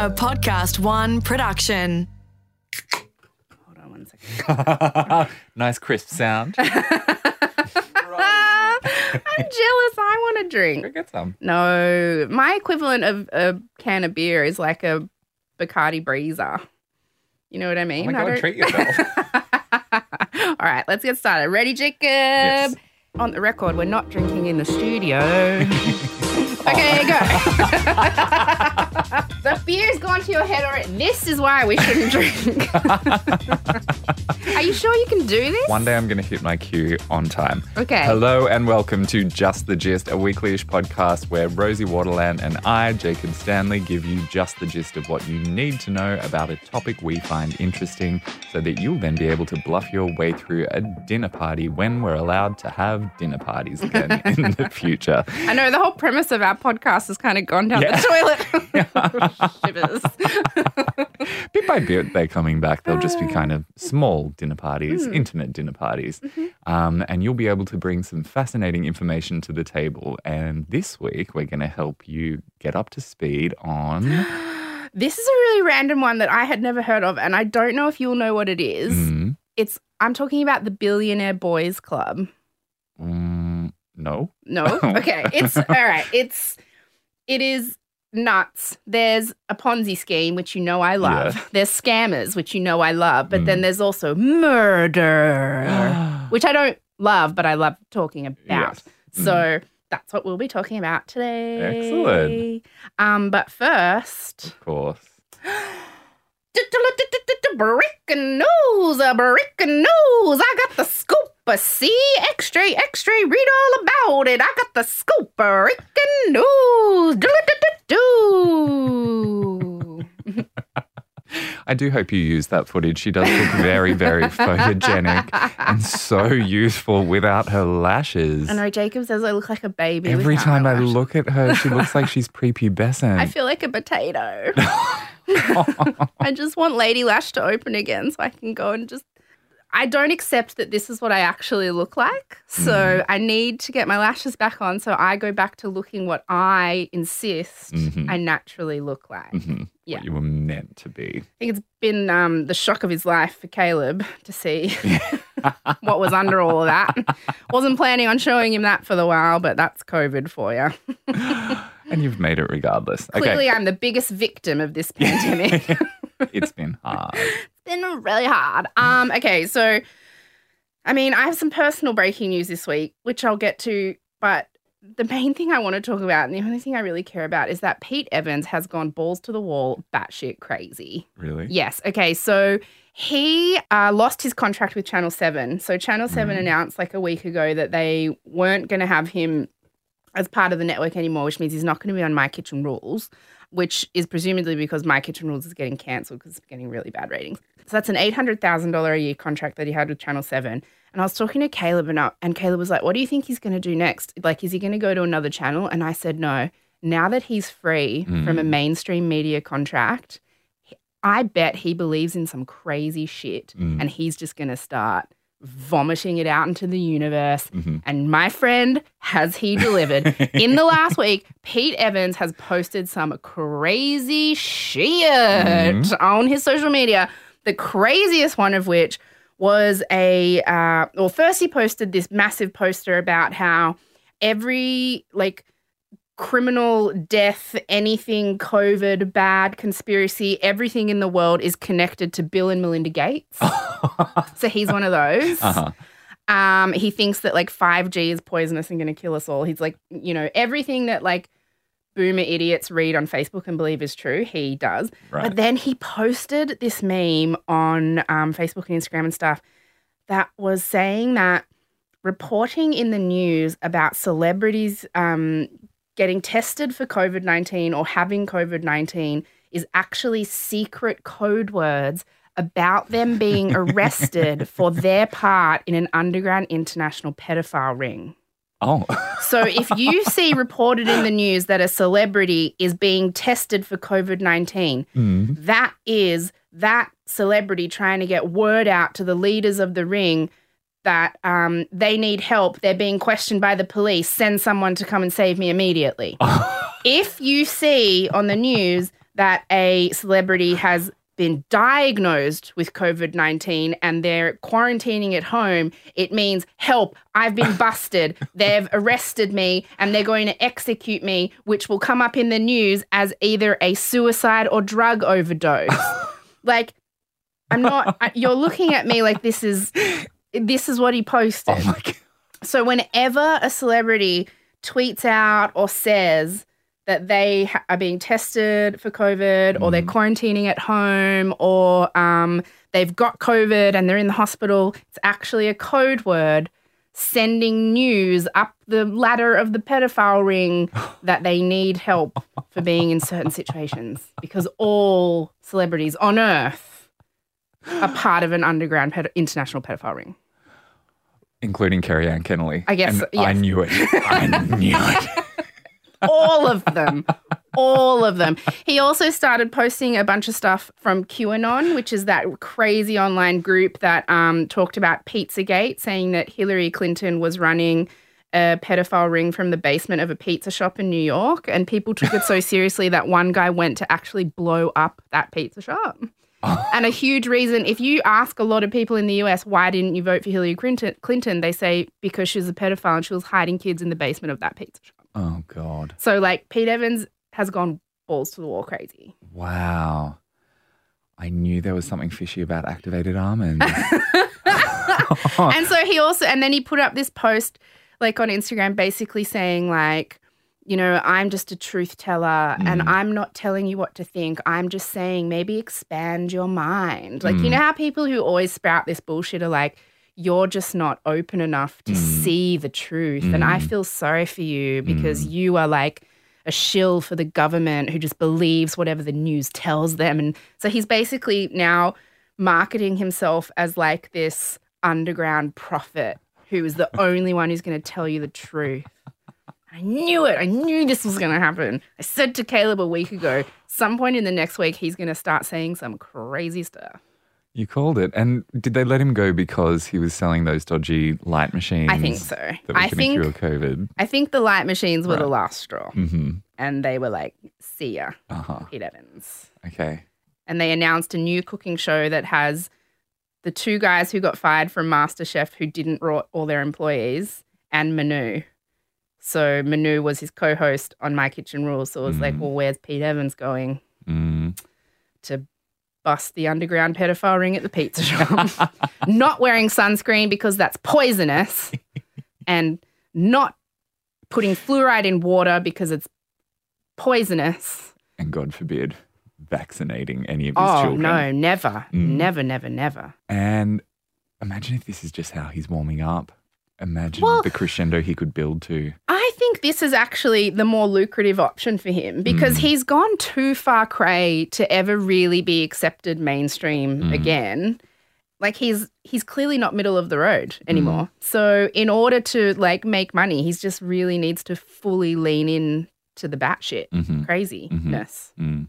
A Podcast One production. Hold on one second. nice crisp sound. I'm jealous. I want a Go drink. get some. No, my equivalent of a can of beer is like a Bacardi Breezer. You know what I Oh mean? my I god, don't- treat yourself. All right, let's get started. Ready, Jacob? Yes. On the record, we're not drinking in the studio. Okay, go. the beer's gone to your head already. This is why we shouldn't drink. Are you sure you can do this? One day I'm going to hit my cue on time. Okay. Hello and welcome to Just the Gist, a weekly-ish podcast where Rosie Waterland and I, Jacob Stanley, give you just the gist of what you need to know about a topic we find interesting so that you'll then be able to bluff your way through a dinner party when we're allowed to have dinner parties again in the future. I know the whole premise of our podcast has kind of gone down Yeah. the toilet. Shivers. bit by bit they're coming back they'll just be Ah. kind of small dinner parties Hmm. intimate dinner parties Mm-hmm. um, and you'll be able to bring some fascinating information to the table and this week we're going to help you get up to speed on This is a really random one that I had never heard of, and I don't know if you'll know what it is. Mm, It's I'm talking about the Billionaire Boys Club. Mm, no No, okay, it's all right. It's it is nuts. There's a Ponzi scheme, which you know I love. Yeah. There's scammers, which you know I love. But then Mm. there's also murder, which I don't love, but I love talking about. Yes. Mm. So that's what we'll be talking about today. Excellent. Um, but first. of course Breaking news, a breaking news. I got the scoop. A see, extra, extra. Read all about it. I got the scoop. Breaking news. I do hope you use that footage she does look very very photogenic and so youthful without her lashes I know Jacob says I look like a baby. every time i lashes. look at her she looks like she's prepubescent I feel like a potato. I just want Lady Lash to open again so I can go and just. I don't accept that this is what I actually look like. So I need to get my lashes back on so I go back to looking what I insist Mhm. I naturally look like. Mhm. Yeah. what you were meant to be. I think it's been um, the shock of his life for Caleb to see what was under all of that. Wasn't planning on showing him that for the while, but that's COVID for you. And you've made it regardless. Clearly, Okay. I'm the biggest victim of this pandemic. it's been hard. Been really hard. Um, okay, so I mean, I have some personal breaking news this week, which I'll get to, but the main thing I want to talk about, and the only thing I really care about, is that Pete Evans has gone balls to the wall, batshit crazy. Really? Yes. Okay. So he uh, lost his contract with Channel 7. So Channel 7 Mm. announced like a week ago that they weren't going to have him as part of the network anymore, which means he's not going to be on My Kitchen Rules, which is presumably because My Kitchen Rules is getting cancelled because it's getting really bad ratings. So that's an $800,000 a year contract that he had with Channel 7. And I was talking to Caleb and, I- and Caleb was like, what do you think he's going to do next? Like, is he going to go to another channel? And I said, no. Now that he's free from a mainstream media contract, I bet he believes in some crazy shit Mm. and he's just going to start vomiting it out into the universe. Mhm. And my friend, has he delivered? in the last week, Pete Evans has posted some crazy shit Mhm. on his social media. The craziest one of which was a, uh, well, first he posted this massive poster about how every, like, criminal death, anything COVID, bad conspiracy, everything in the world is connected to Bill and Melinda Gates. so he's one of those. uh-huh. Um, he thinks that like 5G is poisonous and going to kill us all. He's like, you know, everything that like boomer idiots read on Facebook and believe is true, he does. Right. But then he posted this meme on um, Facebook and Instagram and stuff that was saying that reporting in the news about celebrities um, getting tested for COVID 19 or having COVID 19 is actually secret code words about them being arrested for their part in an underground international pedophile ring. Oh. So if you see reported in the news that a celebrity is being tested for COVID 19, Mm. that is that celebrity trying to get word out to the leaders of the ring that um, they need help. They're being questioned by the police. Send someone to come and save me immediately. if you see on the news that a celebrity has been diagnosed with COVID 19 and they're quarantining at home, it means help, I've been busted, they've arrested me, and they're going to execute me, which will come up in the news as either a suicide or drug overdose. like, I'm not, I, you're looking at me like this is. This is what he posted. Oh my god. So whenever a celebrity tweets out or says that they ha- are being tested for COVID or they're quarantining at home or um, they've got COVID and they're in the hospital, it's actually a code word sending news up the ladder of the pedophile ring that they need help for being in certain situations because all celebrities on earth are part of an underground pedo- international pedophile ring. Including Carrie Ann Kennelly. I guess, And I knew it. I knew it. all of them. All of them. He also started posting a bunch of stuff from QAnon, which is that crazy online group that um, talked about Pizzagate, saying that Hillary Clinton was running a pedophile ring from the basement of a pizza shop in New York. And people took it so seriously that one guy went to actually blow up that pizza shop. And a huge reason, if you ask a lot of people in the US, why didn't you vote for Hillary Clinton, Clinton they say because she was a pedophile and she was hiding kids in the basement of that pizza shop. Oh god. So like Pete Evans has gone balls to the wall crazy. Wow. I knew there was something fishy about activated almonds. and so he also and then he put up this post like on Instagram basically saying like you know, I'm just a truth teller and mm. I'm not telling you what to think. I'm just saying maybe expand your mind. Like, you mm. know how people who always sprout this bullshit are like, you're just not open enough to mm. see the truth. And I feel sorry for you because you are like a shill for the government who just believes whatever the news tells them. And so he's basically now marketing himself as like this underground prophet who is the only one who's going to tell you the truth. I knew it. I knew this was going to happen. I said to Caleb a week ago, some point in the next week, he's going to start saying some crazy stuff. you called it. And did they let him go because he was selling those dodgy light machines? I think so. That were I think COVID. I think the light machines were the last straw, hmm and they were like, "See ya, Uh huh. Pete Evans." Okay. And they announced a new cooking show that has the two guys who got fired from MasterChef who didn't rot all their employees, and Manu. So Manu was his co-host on My Kitchen Rules. So it was like, Mm. well, where's Pete Evans going? Mm. to bust the underground pedophile ring at the pizza shop, not wearing sunscreen because that's poisonous, and not putting fluoride in water because it's poisonous. And God forbid, vaccinating any of his Oh, children. no, never, Mm. never, never, never. And imagine if this is just how he's warming up. Imagine Well- the crescendo he could build to. I think this is actually the more lucrative option for him because Mm. he's gone too far cray to ever really be accepted mainstream Mm. again. Like he's he's clearly not middle of the road Mm. anymore. So in order to like make money, he's just really needs to fully lean in to the batshit Mhm. craziness. Mm.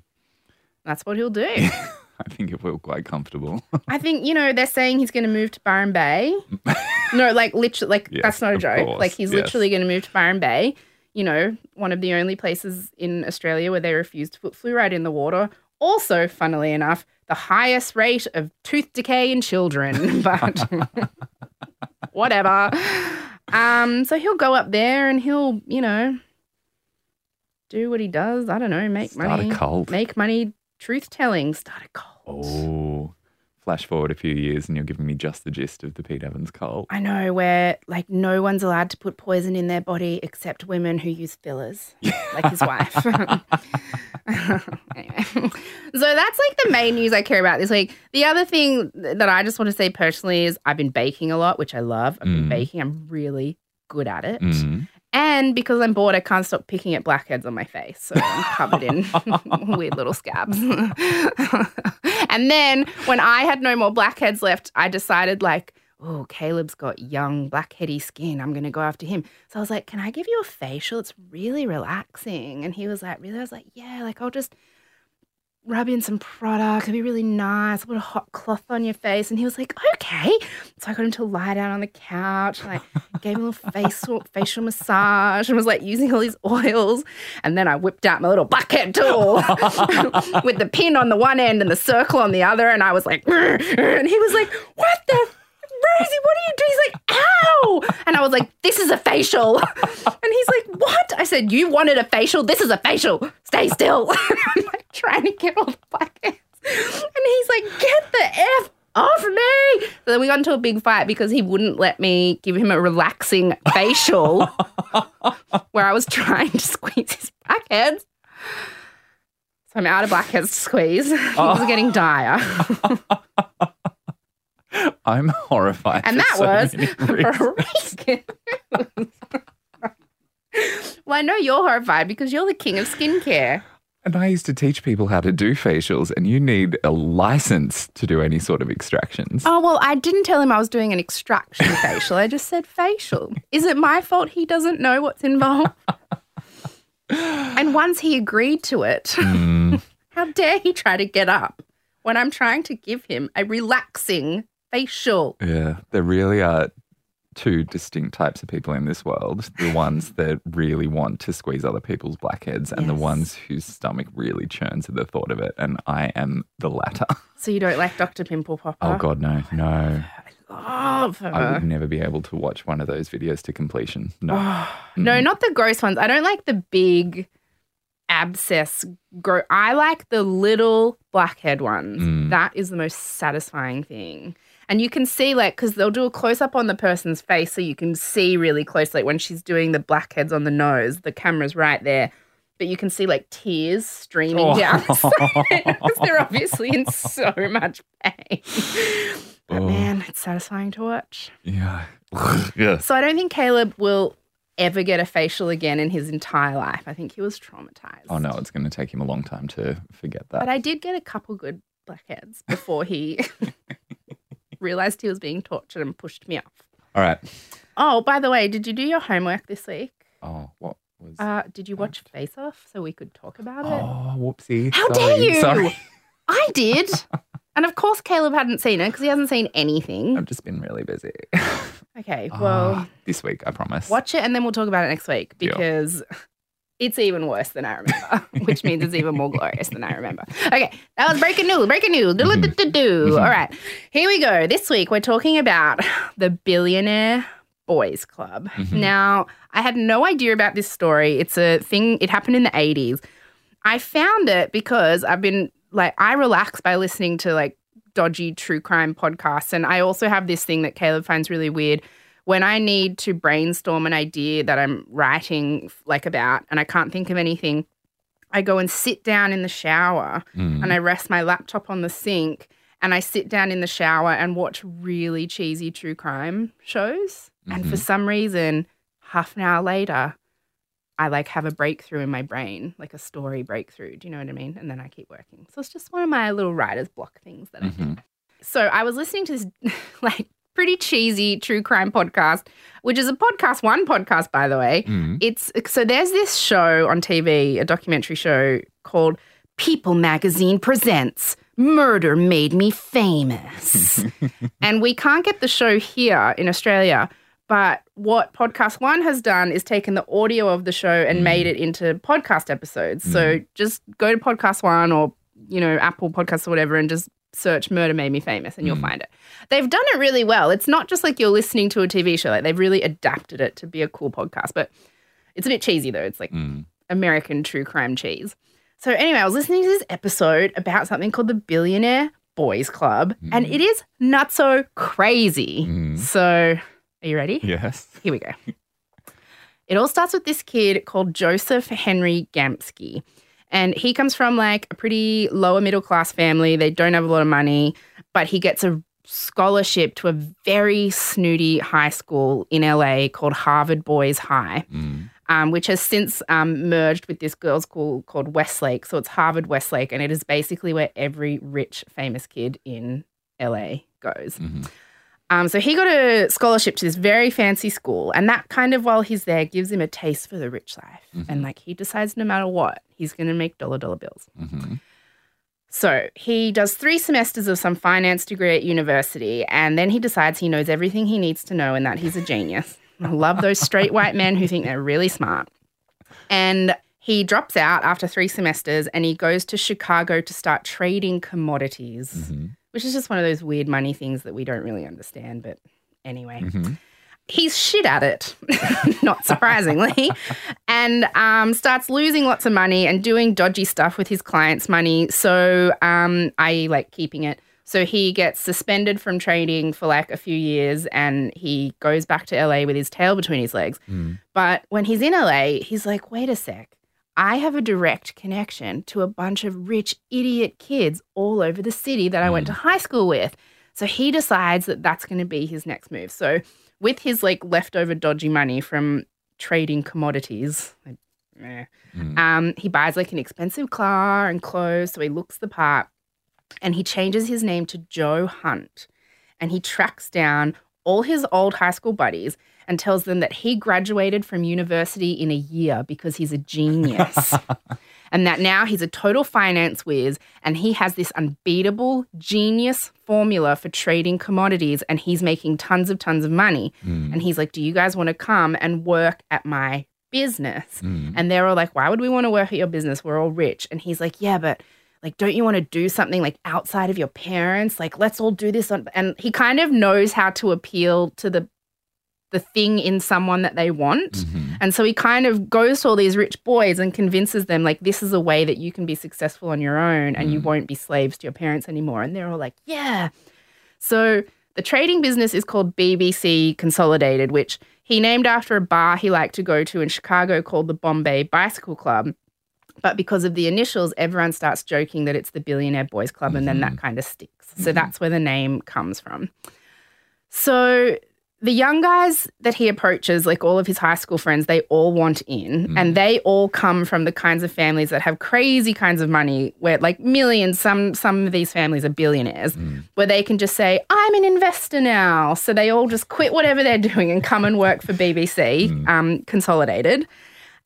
That's what he'll do. I think it will quite comfortable. I think you know they're saying he's going to move to Byron Bay. no, like literally, like Yes, that's not a joke. course, Like he's yes. literally going to move to Byron Bay. You know, one of the only places in Australia where they refuse to put fluoride in the water. Also, funnily enough, the highest rate of tooth decay in children. But whatever. Um, so he'll go up there and he'll, you know, do what he does. I don't know, make Start money, a cult. make money, truth telling, start a cult. Oh, flash forward a few years and you're giving me just the gist of the Pete Evans cult. I know where like no one's allowed to put poison in their body except women who use fillers, like his wife. anyway, so that's like the main news I care about this week. The other thing that I just want to say personally is I've been baking a lot, which I love. I've been Mm. baking. I'm really good at it. Mm. And because I'm bored, I can't stop picking at blackheads on my face. So I'm covered in weird little scabs. and then when I had no more blackheads left, I decided, like, oh, Caleb's got young, blackheady skin. I'm going to go after him. So I was like, can I give you a facial? It's really relaxing. And he was like, really? I was like, yeah, like I'll just rub in some product. It'd be really nice. Put a hot cloth on your face. And he was like, okay. So I got him to lie down on the couch. And I gave him a little facial, facial massage and was like using all these oils. And then I whipped out my little bucket tool with the pin on the one end and the circle on the other. And I was like, and he was like, what the Rosie, what are you doing? He's like, ow. And I was like, this is a facial. And he's like, what? I said, you wanted a facial? This is a facial. Stay still. I'm like trying to get all the blackheads. And he's like, get the F off me. So then we got into a big fight because he wouldn't let me give him a relaxing facial where I was trying to squeeze his blackheads. So I'm out of blackheads to squeeze. He was oh. getting dire. I'm horrified. And that so was many reasons. Regan. well, I know you're horrified because you're the king of skincare. And I used to teach people how to do facials, and you need a license to do any sort of extractions. Oh, well, I didn't tell him I was doing an extraction facial. I just said facial. Is it my fault he doesn't know what's involved? and once he agreed to it, mm. how dare he try to get up when I'm trying to give him a relaxing facial? Yeah, there really are two distinct types of people in this world the ones that really want to squeeze other people's blackheads, and the ones whose stomach really churns at the thought of it. And I am the latter. So you don't like Dr. Pimple Popper? Oh, God, no, no. Love her. I would never be able to watch one of those videos to completion. No. No, not the gross ones. I don't like the big abscess. I like the little blackhead ones. Mm. That is the most satisfying thing. And you can see, like, because they'll do a close up on the person's face, so you can see really close, like when she's doing the blackheads on the nose, the camera's right there. But you can see like tears streaming Oh. down because they're obviously in so much pain. But Oh. man, it's satisfying to watch. Yeah. yes. So I don't think Caleb will ever get a facial again in his entire life. I think he was traumatized. Oh, no, it's going to take him a long time to forget that. But I did get a couple good blackheads before he realized he was being tortured and pushed me off. All right. Oh, by the way, did you do your homework this week? Oh, what was. Uh, did you watch Face Off so we could talk about it? oh, whoopsie. How Sorry, dare you? Sorry. I did. and of course, Caleb hadn't seen it because he hasn't seen anything. I've just been really busy. Okay, well, Ah, this week, I promise. watch it and then we'll talk about it next week Deal. It's even worse than I remember, which means it's even more glorious than I remember. Okay, that was breaking news. Breaking news. Mm-hmm. Do-do-do-do-do. Mm-hmm. All right, here we go. This week we're talking about the Billionaire Boys Club. Mm-hmm. Now, I had no idea about this story. It's a thing. It happened in the eighties. I found it because I've been like I relax by listening to like dodgy true crime podcasts, and I also have this thing that Caleb finds really weird when I need to brainstorm an idea that I'm writing like about and I can't think of anything, I go and sit down in the shower Mm. and I rest my laptop on the sink and I sit down in the shower and watch really cheesy true crime shows. And for some reason, half an hour later, I like have a breakthrough in my brain, like a story breakthrough. Do you know what I mean? And then I keep working. So it's just one of my little writer's block things that I do. Mhm. So I was listening to this like pretty cheesy true crime podcast, which is a podcast one podcast, by the way. Mm. It's so there's this show on TV, a documentary show called People Magazine Presents Murder Made Me Famous. and we can't get the show here in Australia. But what Podcast One has done is taken the audio of the show and made it into podcast episodes. So just go to Podcast One or, you know, Apple Podcasts or whatever and just search Murder Made Me Famous and you'll find it. They've done it really well. It's not just like you're listening to a TV show, like they've really adapted it to be a cool podcast. But it's a bit cheesy though. It's like Mm. American true crime cheese. So anyway, I was listening to this episode about something called the Billionaire Boys Club, and it is not so crazy. Mm. So are you ready? Yes. Here we go. It all starts with this kid called Joseph Henry Gamsky. And he comes from like a pretty lower middle class family. They don't have a lot of money, but he gets a scholarship to a very snooty high school in LA called Harvard Boys High, Mm. um, which has since um, merged with this girls' school called Westlake. So it's Harvard Westlake, and it is basically where every rich, famous kid in LA goes. Mhm. Um, so he got a scholarship to this very fancy school, and that kind of while he's there gives him a taste for the rich life. And like he decides, no matter what, he's going to make dollar dollar bills. Mhm. So he does three semesters of some finance degree at university, and then he decides he knows everything he needs to know and that he's a genius. I love those straight white men who think they're really smart. And he drops out after three semesters and he goes to Chicago to start trading commodities, Mm-hmm. Which is just one of those weird money things that we don't really understand. But anyway, Mm-hmm. he's shit at it, not surprisingly, and um, starts losing lots of money and doing dodgy stuff with his clients' money. So, um, I like keeping it. So he gets suspended from trading for like a few years and he goes back to LA with his tail between his legs. But when he's in LA, he's like, wait a sec. I have a direct connection to a bunch of rich idiot kids all over the city that I went to high school with. So he decides that that's going to be his next move. So with his like leftover dodgy money from trading commodities, like, meh, um, he buys like an expensive car and clothes. So he looks the part and he changes his name to Joe Hunt and he tracks down all his old high school buddies and tells them that he graduated from university in a year because he's a genius. and that now he's a total finance whiz and he has this unbeatable genius formula for trading commodities and he's making tons of tons of money. Mm. And he's like, "Do you guys want to come and work at my business?" Mm. And they're all like, "Why would we want to work at your business? We're all rich." And he's like, "Yeah, but like don't you want to do something like outside of your parents? Like let's all do this on and he kind of knows how to appeal to the the thing in someone that they want. Mm-hmm. And so he kind of goes to all these rich boys and convinces them like this is a way that you can be successful on your own and you mm. won't be slaves to your parents anymore. And they're all like, "Yeah." So the trading business is called BBC Consolidated, which he named after a bar he liked to go to in Chicago called the Bombay Bicycle Club. But because of the initials, everyone starts joking that it's the Billionaire Boys Club, and then that mm-hmm. kind of sticks. So mm-hmm. that's where the name comes from. So the young guys that he approaches, like all of his high school friends, they all want in, mm. and they all come from the kinds of families that have crazy kinds of money, where like millions. Some some of these families are billionaires, mm. where they can just say, "I'm an investor now," so they all just quit whatever they're doing and come and work for BBC mm. um, Consolidated,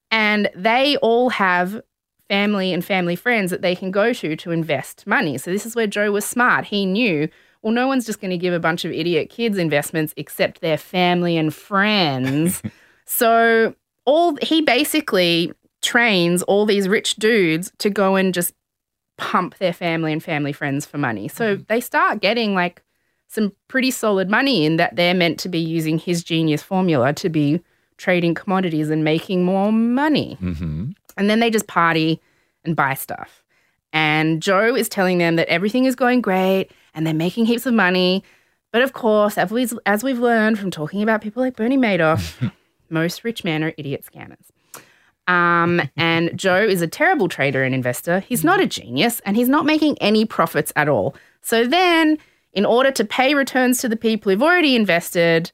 and they all have family and family friends that they can go to to invest money. So this is where Joe was smart. He knew, well, no one's just going to give a bunch of idiot kids investments except their family and friends. so all he basically trains all these rich dudes to go and just pump their family and family friends for money. So they start getting like some pretty solid money in that they're meant to be using his genius formula to be trading commodities and making more money. Mm-hmm. And then they just party and buy stuff. And Joe is telling them that everything is going great and they're making heaps of money. But of course, as we've, as we've learned from talking about people like Bernie Madoff, most rich men are idiot scanners. Um, and Joe is a terrible trader and investor. He's not a genius and he's not making any profits at all. So then, in order to pay returns to the people who've already invested,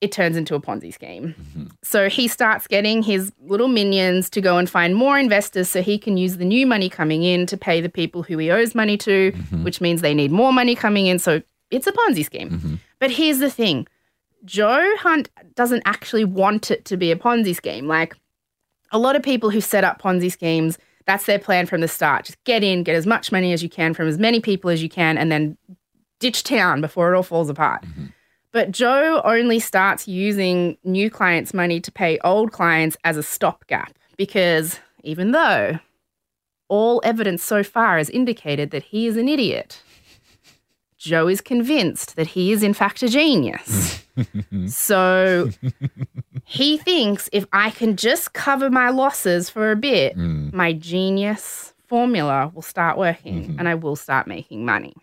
it turns into a Ponzi scheme. Mm-hmm. So he starts getting his little minions to go and find more investors so he can use the new money coming in to pay the people who he owes money to, mm-hmm. which means they need more money coming in. So it's a Ponzi scheme. Mm-hmm. But here's the thing Joe Hunt doesn't actually want it to be a Ponzi scheme. Like a lot of people who set up Ponzi schemes, that's their plan from the start. Just get in, get as much money as you can from as many people as you can, and then ditch town before it all falls apart. But Joe only starts using new clients' money to pay old clients as a stopgap because even though all evidence so far has indicated that he is an idiot, Joe is convinced that he is in fact a genius. so he thinks if I can just cover my losses for a bit, hmm. my genius formula will start working mm-hmm. and I will start making money.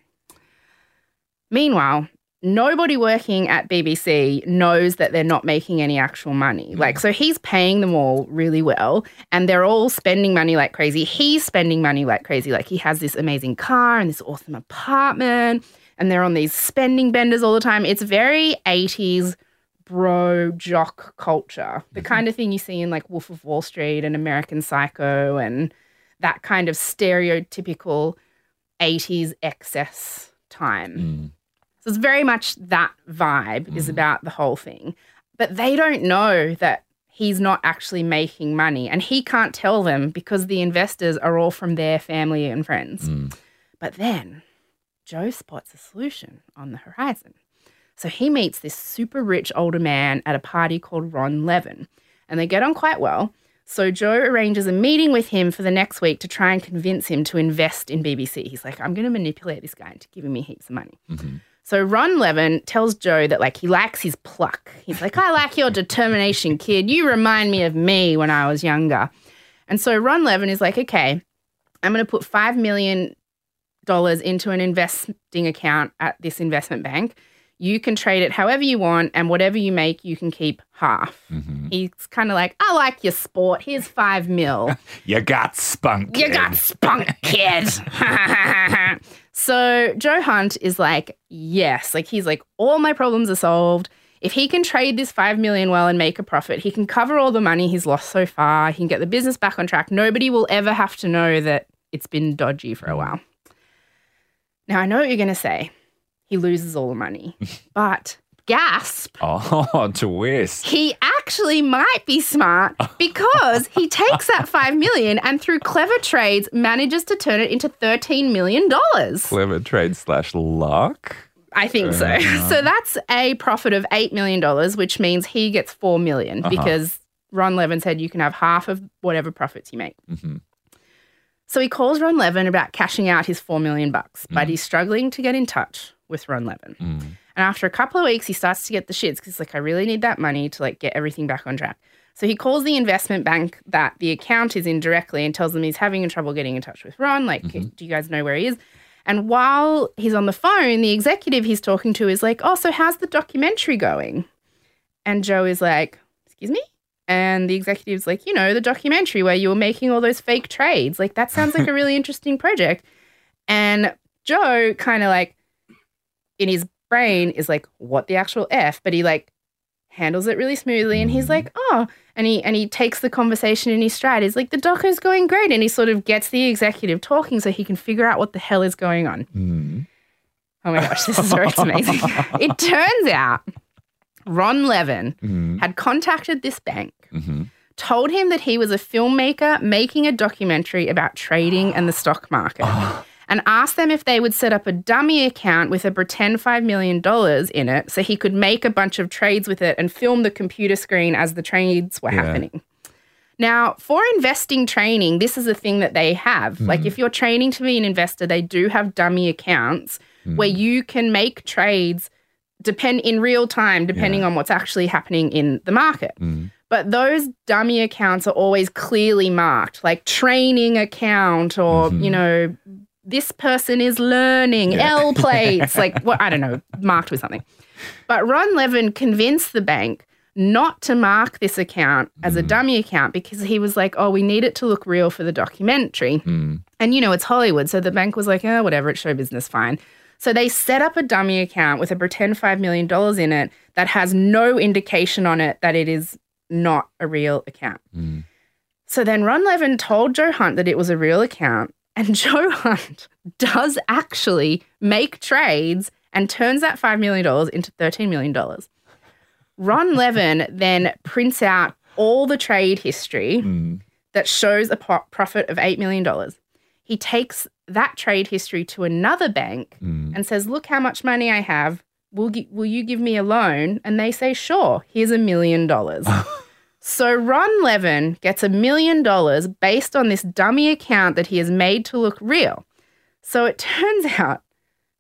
Meanwhile, nobody working at BBC knows that they're not making any actual money. Mm. Like, so he's paying them all really well and they're all spending money like crazy. He's spending money like crazy. Like, he has this amazing car and this awesome apartment and they're on these spending benders all the time. It's very 80s bro jock culture, the mm-hmm. kind of thing you see in like Wolf of Wall Street and American Psycho and that kind of stereotypical 80s excess time. Mm. So it's very much that vibe is mm-hmm. about the whole thing. But they don't know that he's not actually making money. And he can't tell them because the investors are all from their family and friends. Mm. But then Joe spots a solution on the horizon. So he meets this super rich older man at a party called Ron Levin, and they get on quite well. So Joe arranges a meeting with him for the next week to try and convince him to invest in BBC. He's like, I'm going to manipulate this guy into giving me heaps of money. Mm-hmm. So Ron Levin tells Joe that like he likes his pluck. He's like, I like your determination, kid. You remind me of me when I was younger. And so Ron Levin is like, okay, I'm going to put five million dollars into an investing account at this investment bank. You can trade it however you want, and whatever you make, you can keep half. Mm-hmm. He's kind of like, I like your sport. Here's five mil. You got spunk. You kid. got spunk, kid. so Joe Hunt is like, yes, like he's like, all my problems are solved. If he can trade this five million well and make a profit, he can cover all the money he's lost so far. He can get the business back on track. Nobody will ever have to know that it's been dodgy for a mm. while. Now I know what you're gonna say. He loses all the money, but gasp Oh, twist. he actually might be smart because he takes that five million and through clever trades manages to turn it into thirteen million dollars. Clever trade slash luck. I think so. So that's a profit of eight million dollars, which means he gets four million because Ron Levin said you can have half of whatever profits you make. Mhm. So he calls Ron Levin about cashing out his four million bucks, but he's struggling to get in touch with Ron Levin. Mm. And after a couple of weeks, he starts to get the shits because like, I really need that money to like get everything back on track. So he calls the investment bank that the account is in directly and tells them he's having trouble getting in touch with Ron. Like, mm-hmm. do you guys know where he is? And while he's on the phone, the executive he's talking to is like, Oh, so how's the documentary going? And Joe is like, Excuse me? And the executive's like, You know, the documentary where you were making all those fake trades. Like, that sounds like a really interesting project. And Joe kind of like, in his brain, is like, What the actual F? But he like handles it really smoothly and he's like, Oh, and he and he takes the conversation in his stride. He's like, the doco's going great, and he sort of gets the executive talking so he can figure out what the hell is going on. Mm. Oh my gosh, this is where it's amazing. it turns out Ron Levin Mm. had contacted this bank, hmm told him that he was a filmmaker making a documentary about trading and the stock market. And asked them if they would set up a dummy account with a pretend $5 million in it so he could make a bunch of trades with it and film the computer screen as the trades were Yeah. happening. Now, for investing training, this is a thing that they have. Like, mm-hmm. if you're training to be an investor, they do have dummy accounts mm-hmm. where you can make trades depend in real time, depending Yeah. on what's actually happening in the market. Mm. But those dummy accounts are always clearly marked, like training account or, you know, this person is learning, Yeah. L plates, like what I don't know, marked with something. But Ron Levin convinced the bank not to mark this account as a dummy account because he was like, oh, we need it to look real for the documentary. Mm. And you know, it's Hollywood. So the bank was like, oh, whatever, it's show business, fine. So they set up a dummy account with a pretend $5 million in it that has no indication on it that it is not a real account. Mm. So then Ron Levin told Joe Hunt that it was a real account, and Joe Hunt does actually make trades and turns that $5 million into $13 million. Ron Levin then prints out all the trade history Mm. that shows a po- profit of $8 million. He takes that trade history to another bank Mm. and says, Look how much money I have. Will, gi- will you give me a loan? And they say, Sure, here's a million dollars. So Ron Levin gets a million dollars based on this dummy account that he has made to look real. So it turns out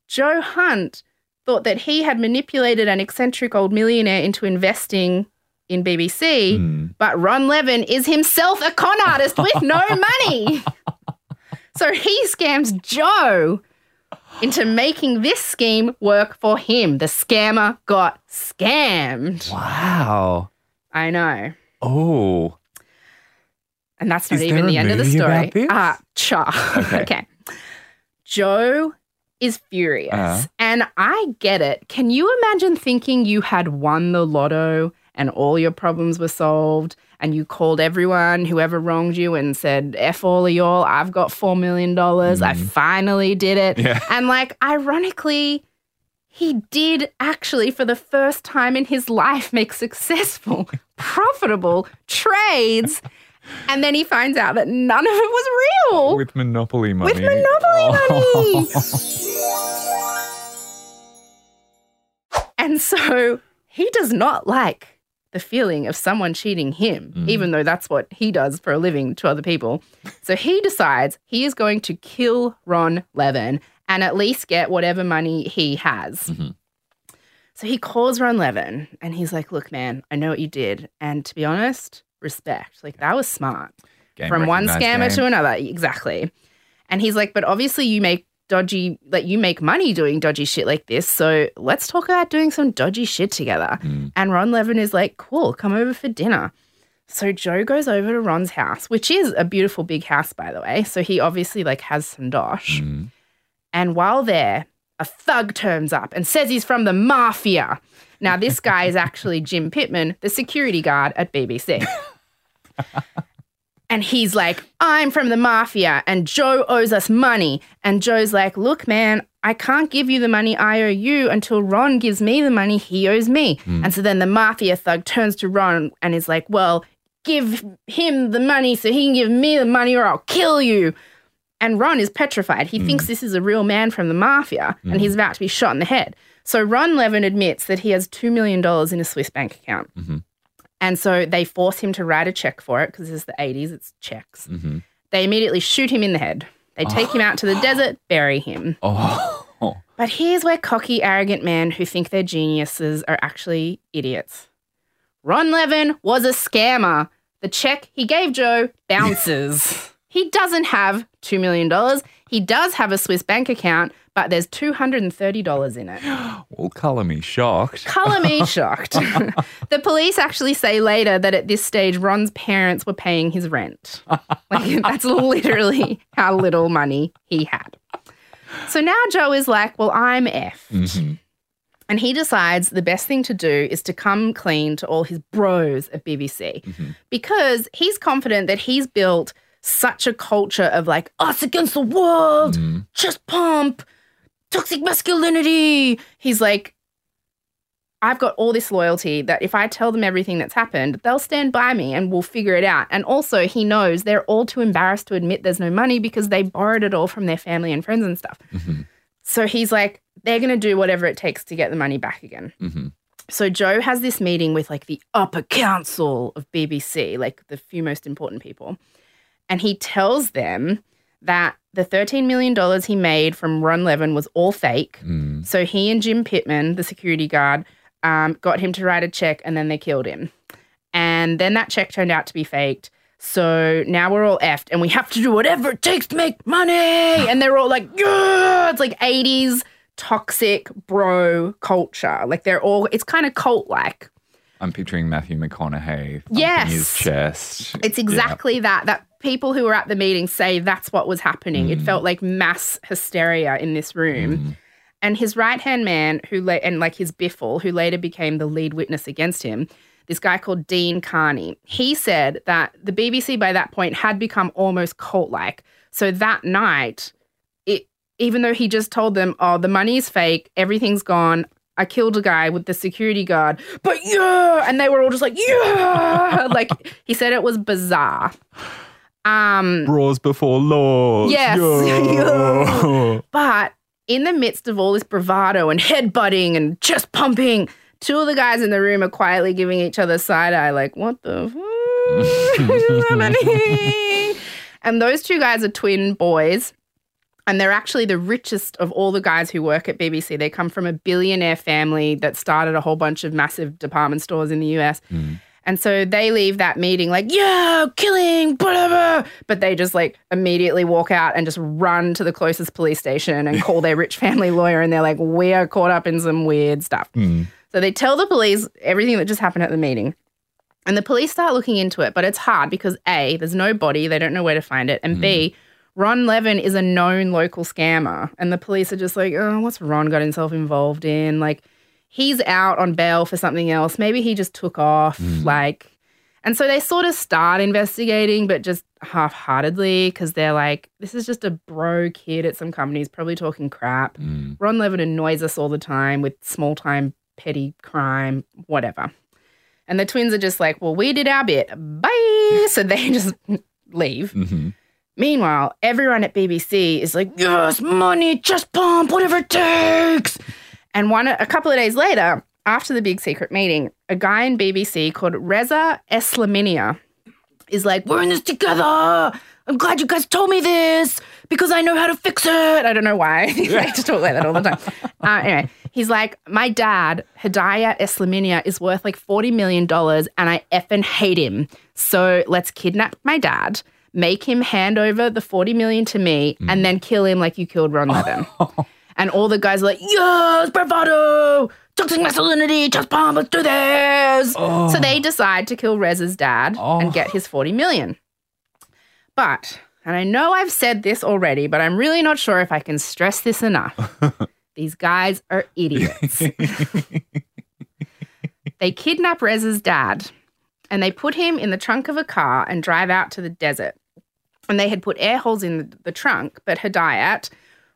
Joe Hunt thought that he had manipulated an eccentric old millionaire into investing in BBC, Mm. but Ron Levin is himself a con artist with no money. so he scams Joe into making this scheme work for him. The scammer got scammed. Wow. I know. Oh. And that's not Is even the end of the story. Ah, cha. Okay. Okay. Joe is furious. Uh-huh. And I get it. Can you imagine thinking you had won the lotto and all your problems were solved and you called everyone, whoever wronged you, and said, F all of y'all, I've got $4 million. I finally did it. Mm. Yeah. And like, ironically, he did actually, for the first time in his life, make successful, profitable trades. And then he finds out that none of it was real With Monopoly money. with Monopoly oh. money. and so he does not like the feeling of someone cheating him, mm. even though that's what he does for a living to other people. So he decides he is going to kill Ron Levin and at least get whatever money he has. So he calls Ron Levin and he's like, Look, man, I know what you did. And to be honest, respect. Like, that was smart Game from one scammer game. to another. Exactly. And he's like, but obviously you make dodgy, like you make money doing dodgy shit like this. So let's talk about doing some dodgy shit together. Mm. And Ron Levin is like, cool, come over for dinner. So Joe goes over to Ron's house, which is a beautiful big house, by the way. So he obviously like has some dosh. Mm. And while there, a thug turns up and says he's from the mafia. Now, this guy is actually Jim Pittman, the security guard at BBC. and he's like, I'm from the mafia and Joe owes us money. And Joe's like, Look, man, I can't give you the money I owe you until Ron gives me the money he owes me. Hmm. And so then the mafia thug turns to Ron and is like, Well, give him the money so he can give me the money or I'll kill you. And Ron is petrified. He thinks mm. this is a real man from the mafia and he's mm. about to be shot in the head. So Ron Levin admits that he has $2 million in a Swiss bank account. Mm-hmm. And so they force him to write a check for it because this is the 80s, it's checks. Mhm. They immediately shoot him in the head. They take him out to the desert, bury him. Oh. But here's where cocky, arrogant men who think they're geniuses are actually idiots. Ron Levin was a scammer. The check he gave Joe bounces. he doesn't have $2 million. He does have a Swiss bank account, but there's $230 in it. Well, colour me shocked. Color me shocked. the police actually say later that at this stage, Ron's parents were paying his rent. Like, that's literally how little money he had. So now Joe is like, well, I'm F. Mhm. And he decides the best thing to do is to come clean to all his bros at BBC because he's confident that he's built such a culture of like us against the world, chest pump, toxic masculinity. He's like, I've got all this loyalty that if I tell them everything that's happened, they'll stand by me and we'll figure it out. And also, he knows they're all too embarrassed to admit there's no money because they borrowed it all from their family and friends and stuff. So he's like, they're going to do whatever it takes to get the money back again. Mhm. So Joe has this meeting with like the upper council of BBC, like the few most important people. And he tells them that the $13 million he made from Ron Levin was all fake. Mm. So he and Jim Pittman, the security guard, um, got him to write a check and then they killed him. And then that check turned out to be faked. So now we're all effed and we have to do whatever it takes to make money. And they're all like, yeah, it's like 80s toxic bro culture. Like they're all, it's kind of cult like. I'm picturing Matthew McConaughey Yes. his chest. It's exactly that. That people who were at the meeting say that's what was happening. It mm. felt like mass hysteria in this room. Mm. And his right hand man, who la- and like his biffle, who later became the lead witness against him, this guy called Dean Karny, he said that the BBC by that point had become almost cult like. So that night, it even though he just told them, "Oh, the money's fake, everything's gone." I killed a guy with the security guard, but yeah, and they were all just like, yeah, like he said it was bizarre. Um, Brawls before laws. Yes. Yeah. but in the midst of all this bravado and headbutting and chest pumping, two of the guys in the room are quietly giving each other side eye, like, what the fuck is happening? And those two guys are twin boys. And they're actually the richest of all the guys who work at BBC. They come from a billionaire family that started a whole bunch of massive department stores in the US. Hmm. And so they leave that meeting like, yeah, killing, whatever. But they just like immediately walk out and just run to the closest police station and call their rich family lawyer. And they're like, we are caught up in some weird stuff. Hmm. So they tell the police everything that just happened at the meeting. And the police start looking into it, but it's hard because A, there's no body, they don't know where to find it. And B, hmm. Ron Levin is a known local scammer. And the police are just like, oh, what's Ron got himself involved in? Like, he's out on bail for something else. Maybe he just took off. Like, And so they sort of start investigating, but just half heartedly because they're like, this is just a bro kid at some companies, probably talking crap. Mm. Ron Levin annoys us all the time with small time petty crime, whatever. And the twins are just like, well, we did our bit. Bye. So they just leave. hmm Meanwhile, everyone at BBC is like, yes, money, just pump, whatever it takes. And one a couple of days later, after the big secret meeting, a guy in BBC called Reza Eslaminia is like, we're in this together. I'm glad you guys told me this because I know how to fix it. I don't know why. I like to talk like that all the time. Uh, anyway, he's like, my dad, Hedayat Eslaminia, is worth like $40 million and I effing hate him. So let's kidnap my dad, make him hand over the 40 million to me, and mm. then kill him like you killed Ron Levin. and all the guys are like, yes, bravado, toxic masculinity, just pump, let's do this. Oh. So they decide to kill Rez's dad and get oh. his 40 million. But, and I know I've said this already, but I'm really not sure if I can stress this enough. These guys are idiots. they kidnap Rez's dad and they put him in the trunk of a car and drive out to the desert. And they had put air holes in the, the trunk, but Hedayat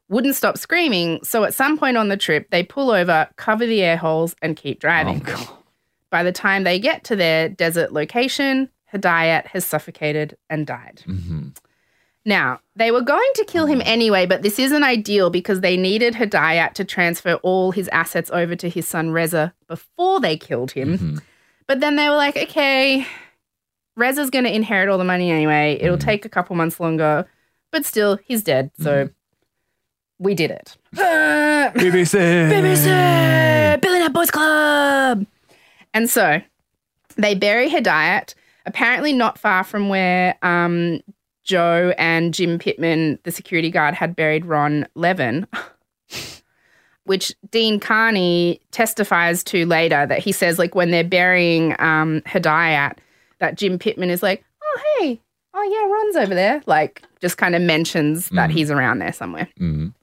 wouldn't stop screaming. So at some point on the trip, they pull over, cover the air holes, and keep driving. By the time they get to their desert location, Hedayat has suffocated and died. hmm Now, they were going to kill him anyway, but this isn't ideal because they needed Hedayat to transfer all his assets over to his son Reza before they killed him. Mhm. But then they were like, okay, Reza's going to inherit all the money anyway. It'll take a couple months longer, but still, he's dead. So we did it. BBC. BBC, Billionaire Boys Club. And so they bury Hedayat, apparently not far from where um, Joe and Jim Pittman, the security guard, had buried Ron Levin, which Dean Karny testifies to later that he says, like, when they're burying um, Hedayat, that Jim Pittman is like, oh, hey, oh, yeah, Ron's over there. Like, just kind of mentions that Mhm. he's around there somewhere. Mm.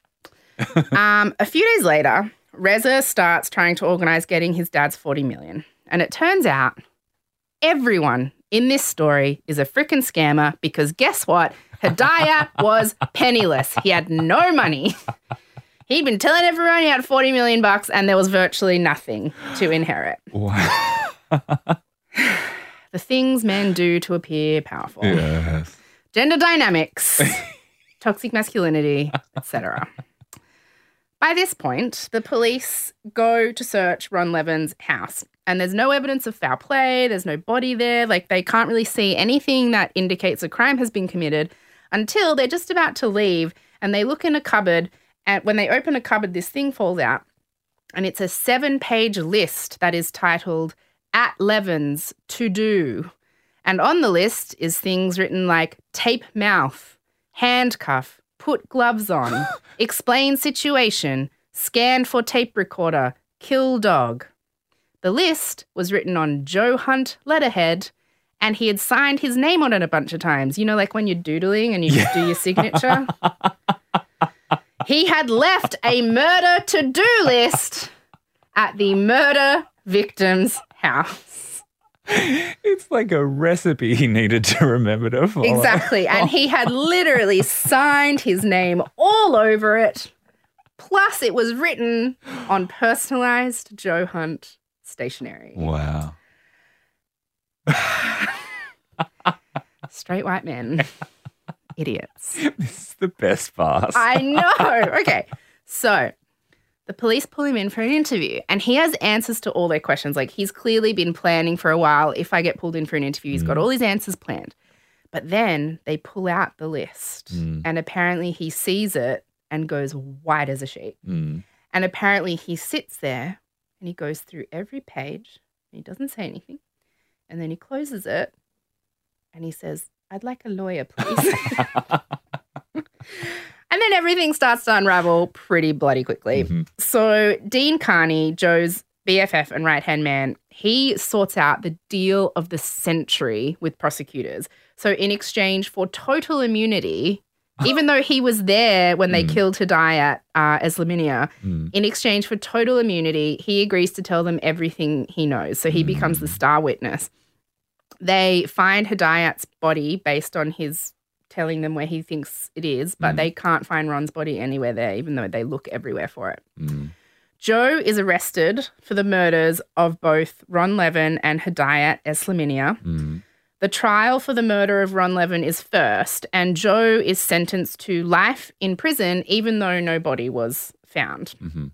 Um, a few days later, Reza starts trying to organize getting his dad's 40 million. And it turns out everyone in this story is a freaking scammer because guess what? Hedayat was penniless. He had no money. He'd been telling everyone he had 40 million bucks and there was virtually nothing to inherit. Wow. The things men do to appear powerful. yes. gender dynamics, toxic masculinity, etc. By this point, the police go to search Ron Levin's house, and there's no evidence of foul play, there's no body there, like they can't really see anything that indicates a crime has been committed until they're just about to leave and they look in a cupboard and when they open a cupboard this thing falls out and it's a 7-page list that is titled At Levin's to do. And on the list is things written like tape mouth, handcuff, put gloves on, explain situation, scan for tape recorder, kill dog. The list was written on Joe Hunt letterhead and he had signed his name on it a bunch of times. You know, like when you're doodling and you just do your signature? he had left a murder to do list at the murder victim's house. It's like a recipe he needed to remember to follow. Exactly. And he had literally signed his name all over it. Plus, it was written on personalized Joe Hunt stationery. Wow. Straight white men. Idiots. This is the best farce. I know. Okay. So the police pull him in for an interview and he has answers to all their questions. Like he's clearly been planning for a while. If I get pulled in for an interview, he's got all his answers planned. But then they pull out the list Mm. and apparently he sees it and goes white as a sheet. Mm. And apparently he sits there and he goes through every page. And he doesn't say anything. And then he closes it and he says, I'd like a lawyer, please. everything starts to unravel pretty bloody quickly. Mhm. So Dean Karny, Joe's BFF and right hand man, he sorts out the deal of the century with prosecutors. So in exchange for total immunity, even though he was there when they Mm. killed Hedayat uh, Eslaminia, Mm. in exchange for total immunity, he agrees to tell them everything he knows. So he becomes the star witness. They find Hedayat's body based on his telling them where he thinks it is, but they can't find Ron's body anywhere there, even though they look everywhere for it. Mm. Joe is arrested for the murders of both Ron Levin and Hedayat Eslaminia. Mm. The trial for the murder of Ron Levin is first, and Joe is sentenced to life in prison, even though no body was found. Mhm.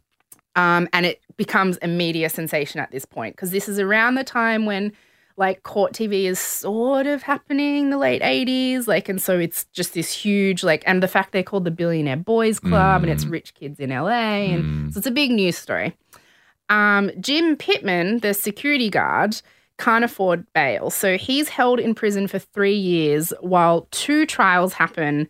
Um, and it becomes a media sensation at this point because this is around the time when like court TV is sort of happening, the late 80s. Like, and so it's just this huge, like, and the fact they're called the Billionaire Boys Club and it's mm. rich kids in LA. And mm. so it's a big news story. Um, Jim Pittman, the security guard, can't afford bail. So he's held in prison for three years while two trials happen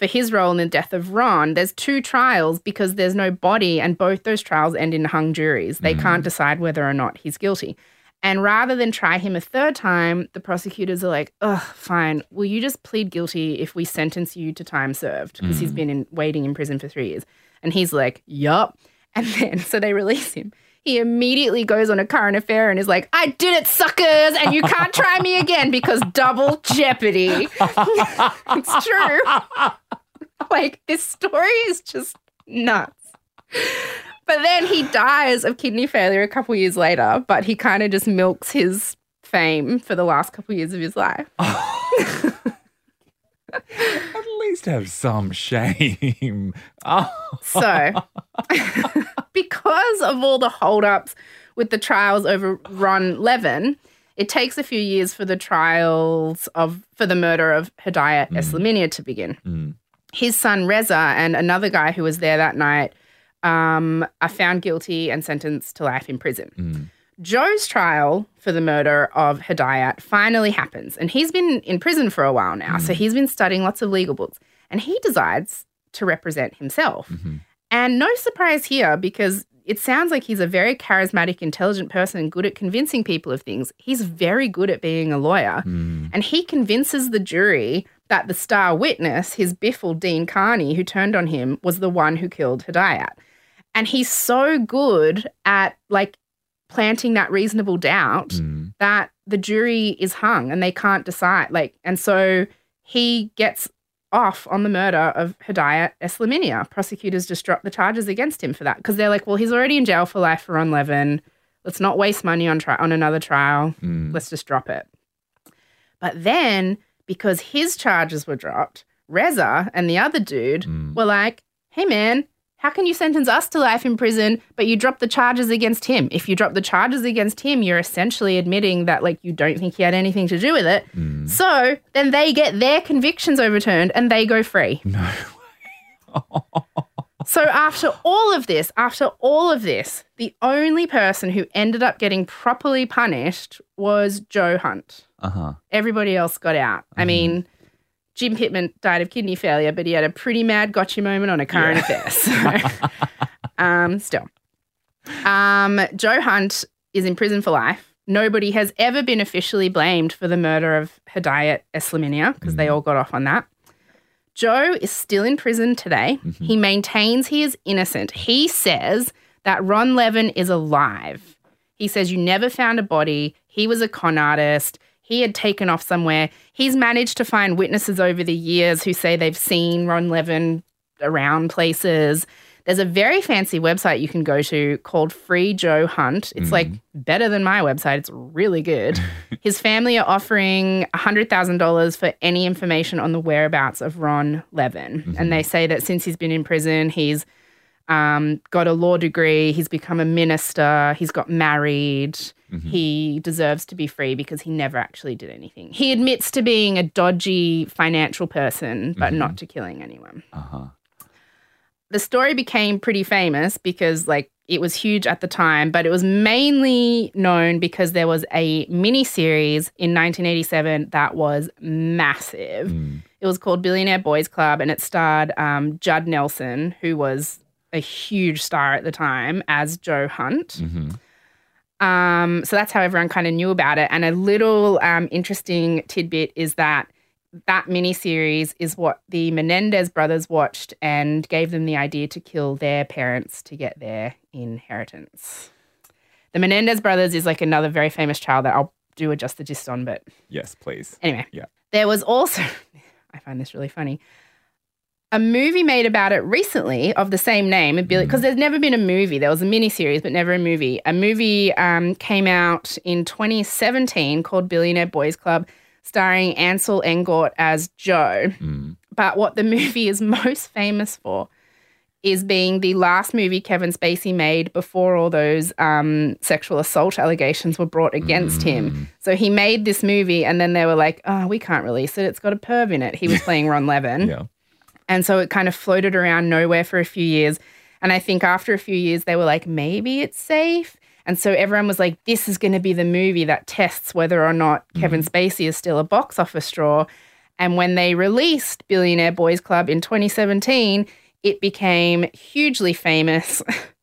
for his role in the death of Ron. There's two trials because there's no body, and both those trials end in hung juries. They mm. can't decide whether or not he's guilty. And rather than try him a third time, the prosecutors are like, ugh, fine. Will you just plead guilty if we sentence you to time served? Because he's mm. been in, waiting in prison for three years. And he's like, yup. And then, so they release him. He immediately goes on a current affair and is like, I did it, suckers, and you can't try me again because double jeopardy. it's true. like, this story is just nuts. But then he dies of kidney failure a couple years later, but he kind of just milks his fame for the last couple years of his life. At least have some shame. Oh. So, because of all the holdups with the trials over Ron Levin, it takes a few years for the trials of for the murder of Hedayat Eslaminia to begin. Mm. His son Reza and another guy who was there that night um, are found guilty and sentenced to life in prison. Mm. Joe's trial for the murder of Hedayat finally happens, and he's been in prison for a while now. So he's been studying lots of legal books, and he decides to represent himself. Mhm. And no surprise here because it sounds like he's a very charismatic, intelligent person and good at convincing people of things. He's very good at being a lawyer. Mm. And he convinces the jury that the star witness, his biffle Dean Karny, who turned on him, was the one who killed Hedayat. And he's so good at like planting that reasonable doubt Mm. that the jury is hung and they can't decide. Like, and so he gets off on the murder of Hedayat Eslaminia. Prosecutors just drop the charges against him for that because they're like, well, he's already in jail for life for Ron Levin. Let's not waste money on tri- on another trial. Mm. Let's just drop it. But then, because his charges were dropped, Reza and the other dude Mm. were like, hey, man, how can you sentence us to life in prison, but you drop the charges against him? If you drop the charges against him, you're essentially admitting that, like, you don't think he had anything to do with it. Mm. So then they get their convictions overturned and they go free. No. So after all of this, after all of this, the only person who ended up getting properly punished was Joe Hunt. Uh huh. Everybody else got out. I mean, Jim Pittman died of kidney failure, but he had a pretty mad gotcha moment on a current affair. So, um, still, um, Joe Hunt is in prison for life. Nobody has ever been officially blamed for the murder of Hedayat Eslaminia because they all got off on that. Joe is still in prison today. He maintains he is innocent. He says that Ron Levin is alive. He says you never found a body. He was a con artist. He had taken off somewhere. He's managed to find witnesses over the years who say they've seen Ron Levin around places. There's a very fancy website you can go to called Free Joe Hunt. It's like better than my website. It's really good. His family are offering $100,000 for any information on the whereabouts of Ron Levin. And they say that since he's been in prison, he's um, got a law degree, he's become a minister, he's got married. He deserves to be free because he never actually did anything. He admits to being a dodgy financial person, but not to killing anyone Uh huh. the story became pretty famous because like it was huge at the time, but it was mainly known because there was a mini series in 1987 that was massive. Mm. It was called Billionaire Boys Club, and it starred um, Judd Nelson, who was a huge star at the time, as Joe Hunt. hmm Um, so that's how everyone kind of knew about it. And a little um, interesting tidbit is that that miniseries is what the Menendez brothers watched and gave them the idea to kill their parents to get their inheritance. The Menendez brothers is like another very famous trial that I'll do a just the gist on, but Yes, please. anyway. Yeah. There was also, I find this really funny, a movie made about it recently of the same name, because there's never been a movie. There was a miniseries, but never a movie. A movie um, came out in 2017 called Billionaire Boys Club, starring Ansel Elgort as Joe. Mm. But what the movie is most famous for is being the last movie Kevin Spacey made before all those um, sexual assault allegations were brought against him. So he made this movie, and then they were like, "Oh, we can't release it. It's got a perv in it." He was playing Ron Levin, Yeah. And so it kind of floated around nowhere for a few years. And I think after a few years, they were like, "Maybe it's safe." And so everyone was like, "This is going to be the movie that tests whether or not mm-hmm. Kevin Spacey is still a box office draw." And when they released Billionaire Boys Club in 2017, it became hugely famous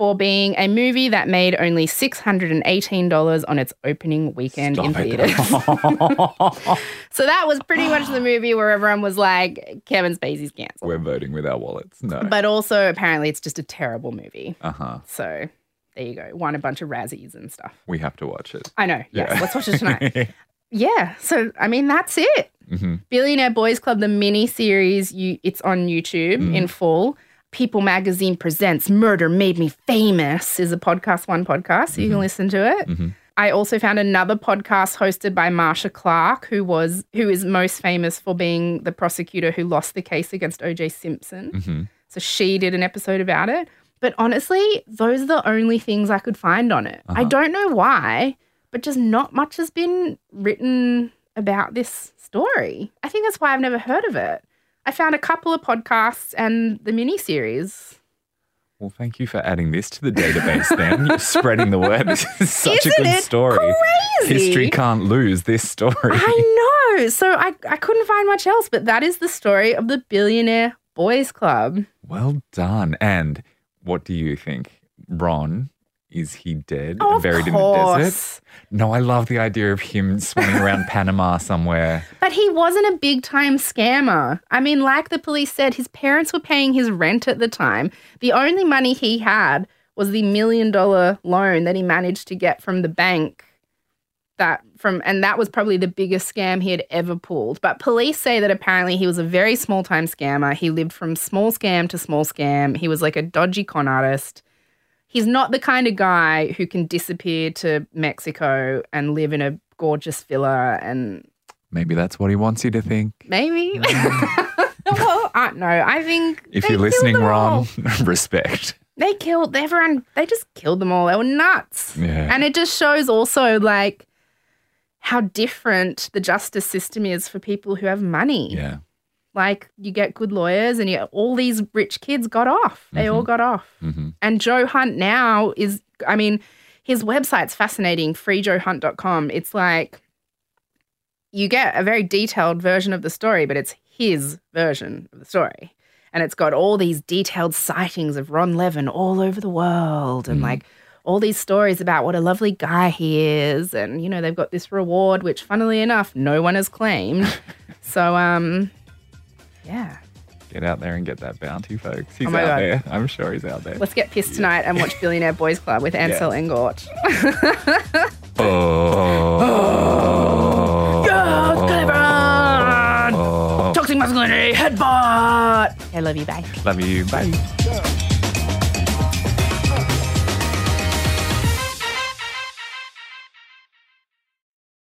for being a movie that made only $618 on its opening weekend in Stop it. theaters. so that was pretty much the movie where everyone was like, Kevin Spacey's cancelled. We're voting with our wallets. No. But also, apparently, it's just a terrible movie. Uh huh. So there you go. Won a bunch of Razzies and stuff. We have to watch it. I know. Yes. Yeah. Let's watch it tonight. yeah. So, I mean, that's it. hmm Billionaire Boys Club, the mini series, you it's on YouTube in full. People Magazine presents Murder Made Me Famous is a podcast, one podcast. So you can listen to it. Mhm. I also found another podcast hosted by Marcia Clark, who was who is most famous for being the prosecutor who lost the case against OJ Simpson. hmm So she did an episode about it. But honestly, those are the only things I could find on it. I Uh-huh. don't know why, but just not much has been written about this story. I think that's why I've never heard of it. I found a couple of podcasts and the mini series. Well, thank you for adding this to the database then. You're spreading the word. This is such Isn't a good it story. crazy? History can't lose this story. I know. So I, I couldn't find much else, but that is the story of the Billionaire Boys Club. Well done. And what do you think? Ron, is he dead Oh, and of buried in the course. desert? No, I love the idea of him swimming around Panama somewhere. But he wasn't a big time scammer. I mean, like the police said, his parents were paying his rent at the time. The only money he had was the million dollar loan that he managed to get from the bank. That from and that was probably the biggest scam he had ever pulled. But police say that apparently he was a very small time scammer. He lived from small scam to small scam. He was like a dodgy con artist. He's not the kind of guy who can disappear to Mexico and live in a gorgeous villa and Maybe that's what he wants you to think. Maybe. Mm. well, I, no, I think If you're listening, Ron, respect. they killed everyone. They just killed them all. They were nuts, Yeah. and it just shows also like how different the justice system is for people who have money. yeah. Like you get good lawyers, and you, all these rich kids got off. They all got off. hmm And Joe Hunt now is, I mean, his website's fascinating, freejoehunt.com. It's like you get a very detailed version of the story, but it's his version of the story. And it's got all these detailed sightings of Ron Levin all over the world and like all these stories about what a lovely guy he is. And, you know, they've got this reward, which funnily enough, no one has claimed. so, um, yeah. Get out there and get that bounty, folks. He's Oh out God. there. I'm sure he's out there. Let's get pissed tonight and watch Billionaire Boys Club with Ansel Elgort. Oh. Go, Cleveland! Oh. Toxic masculinity, headbutt! I love you, bye. Love you. Bye.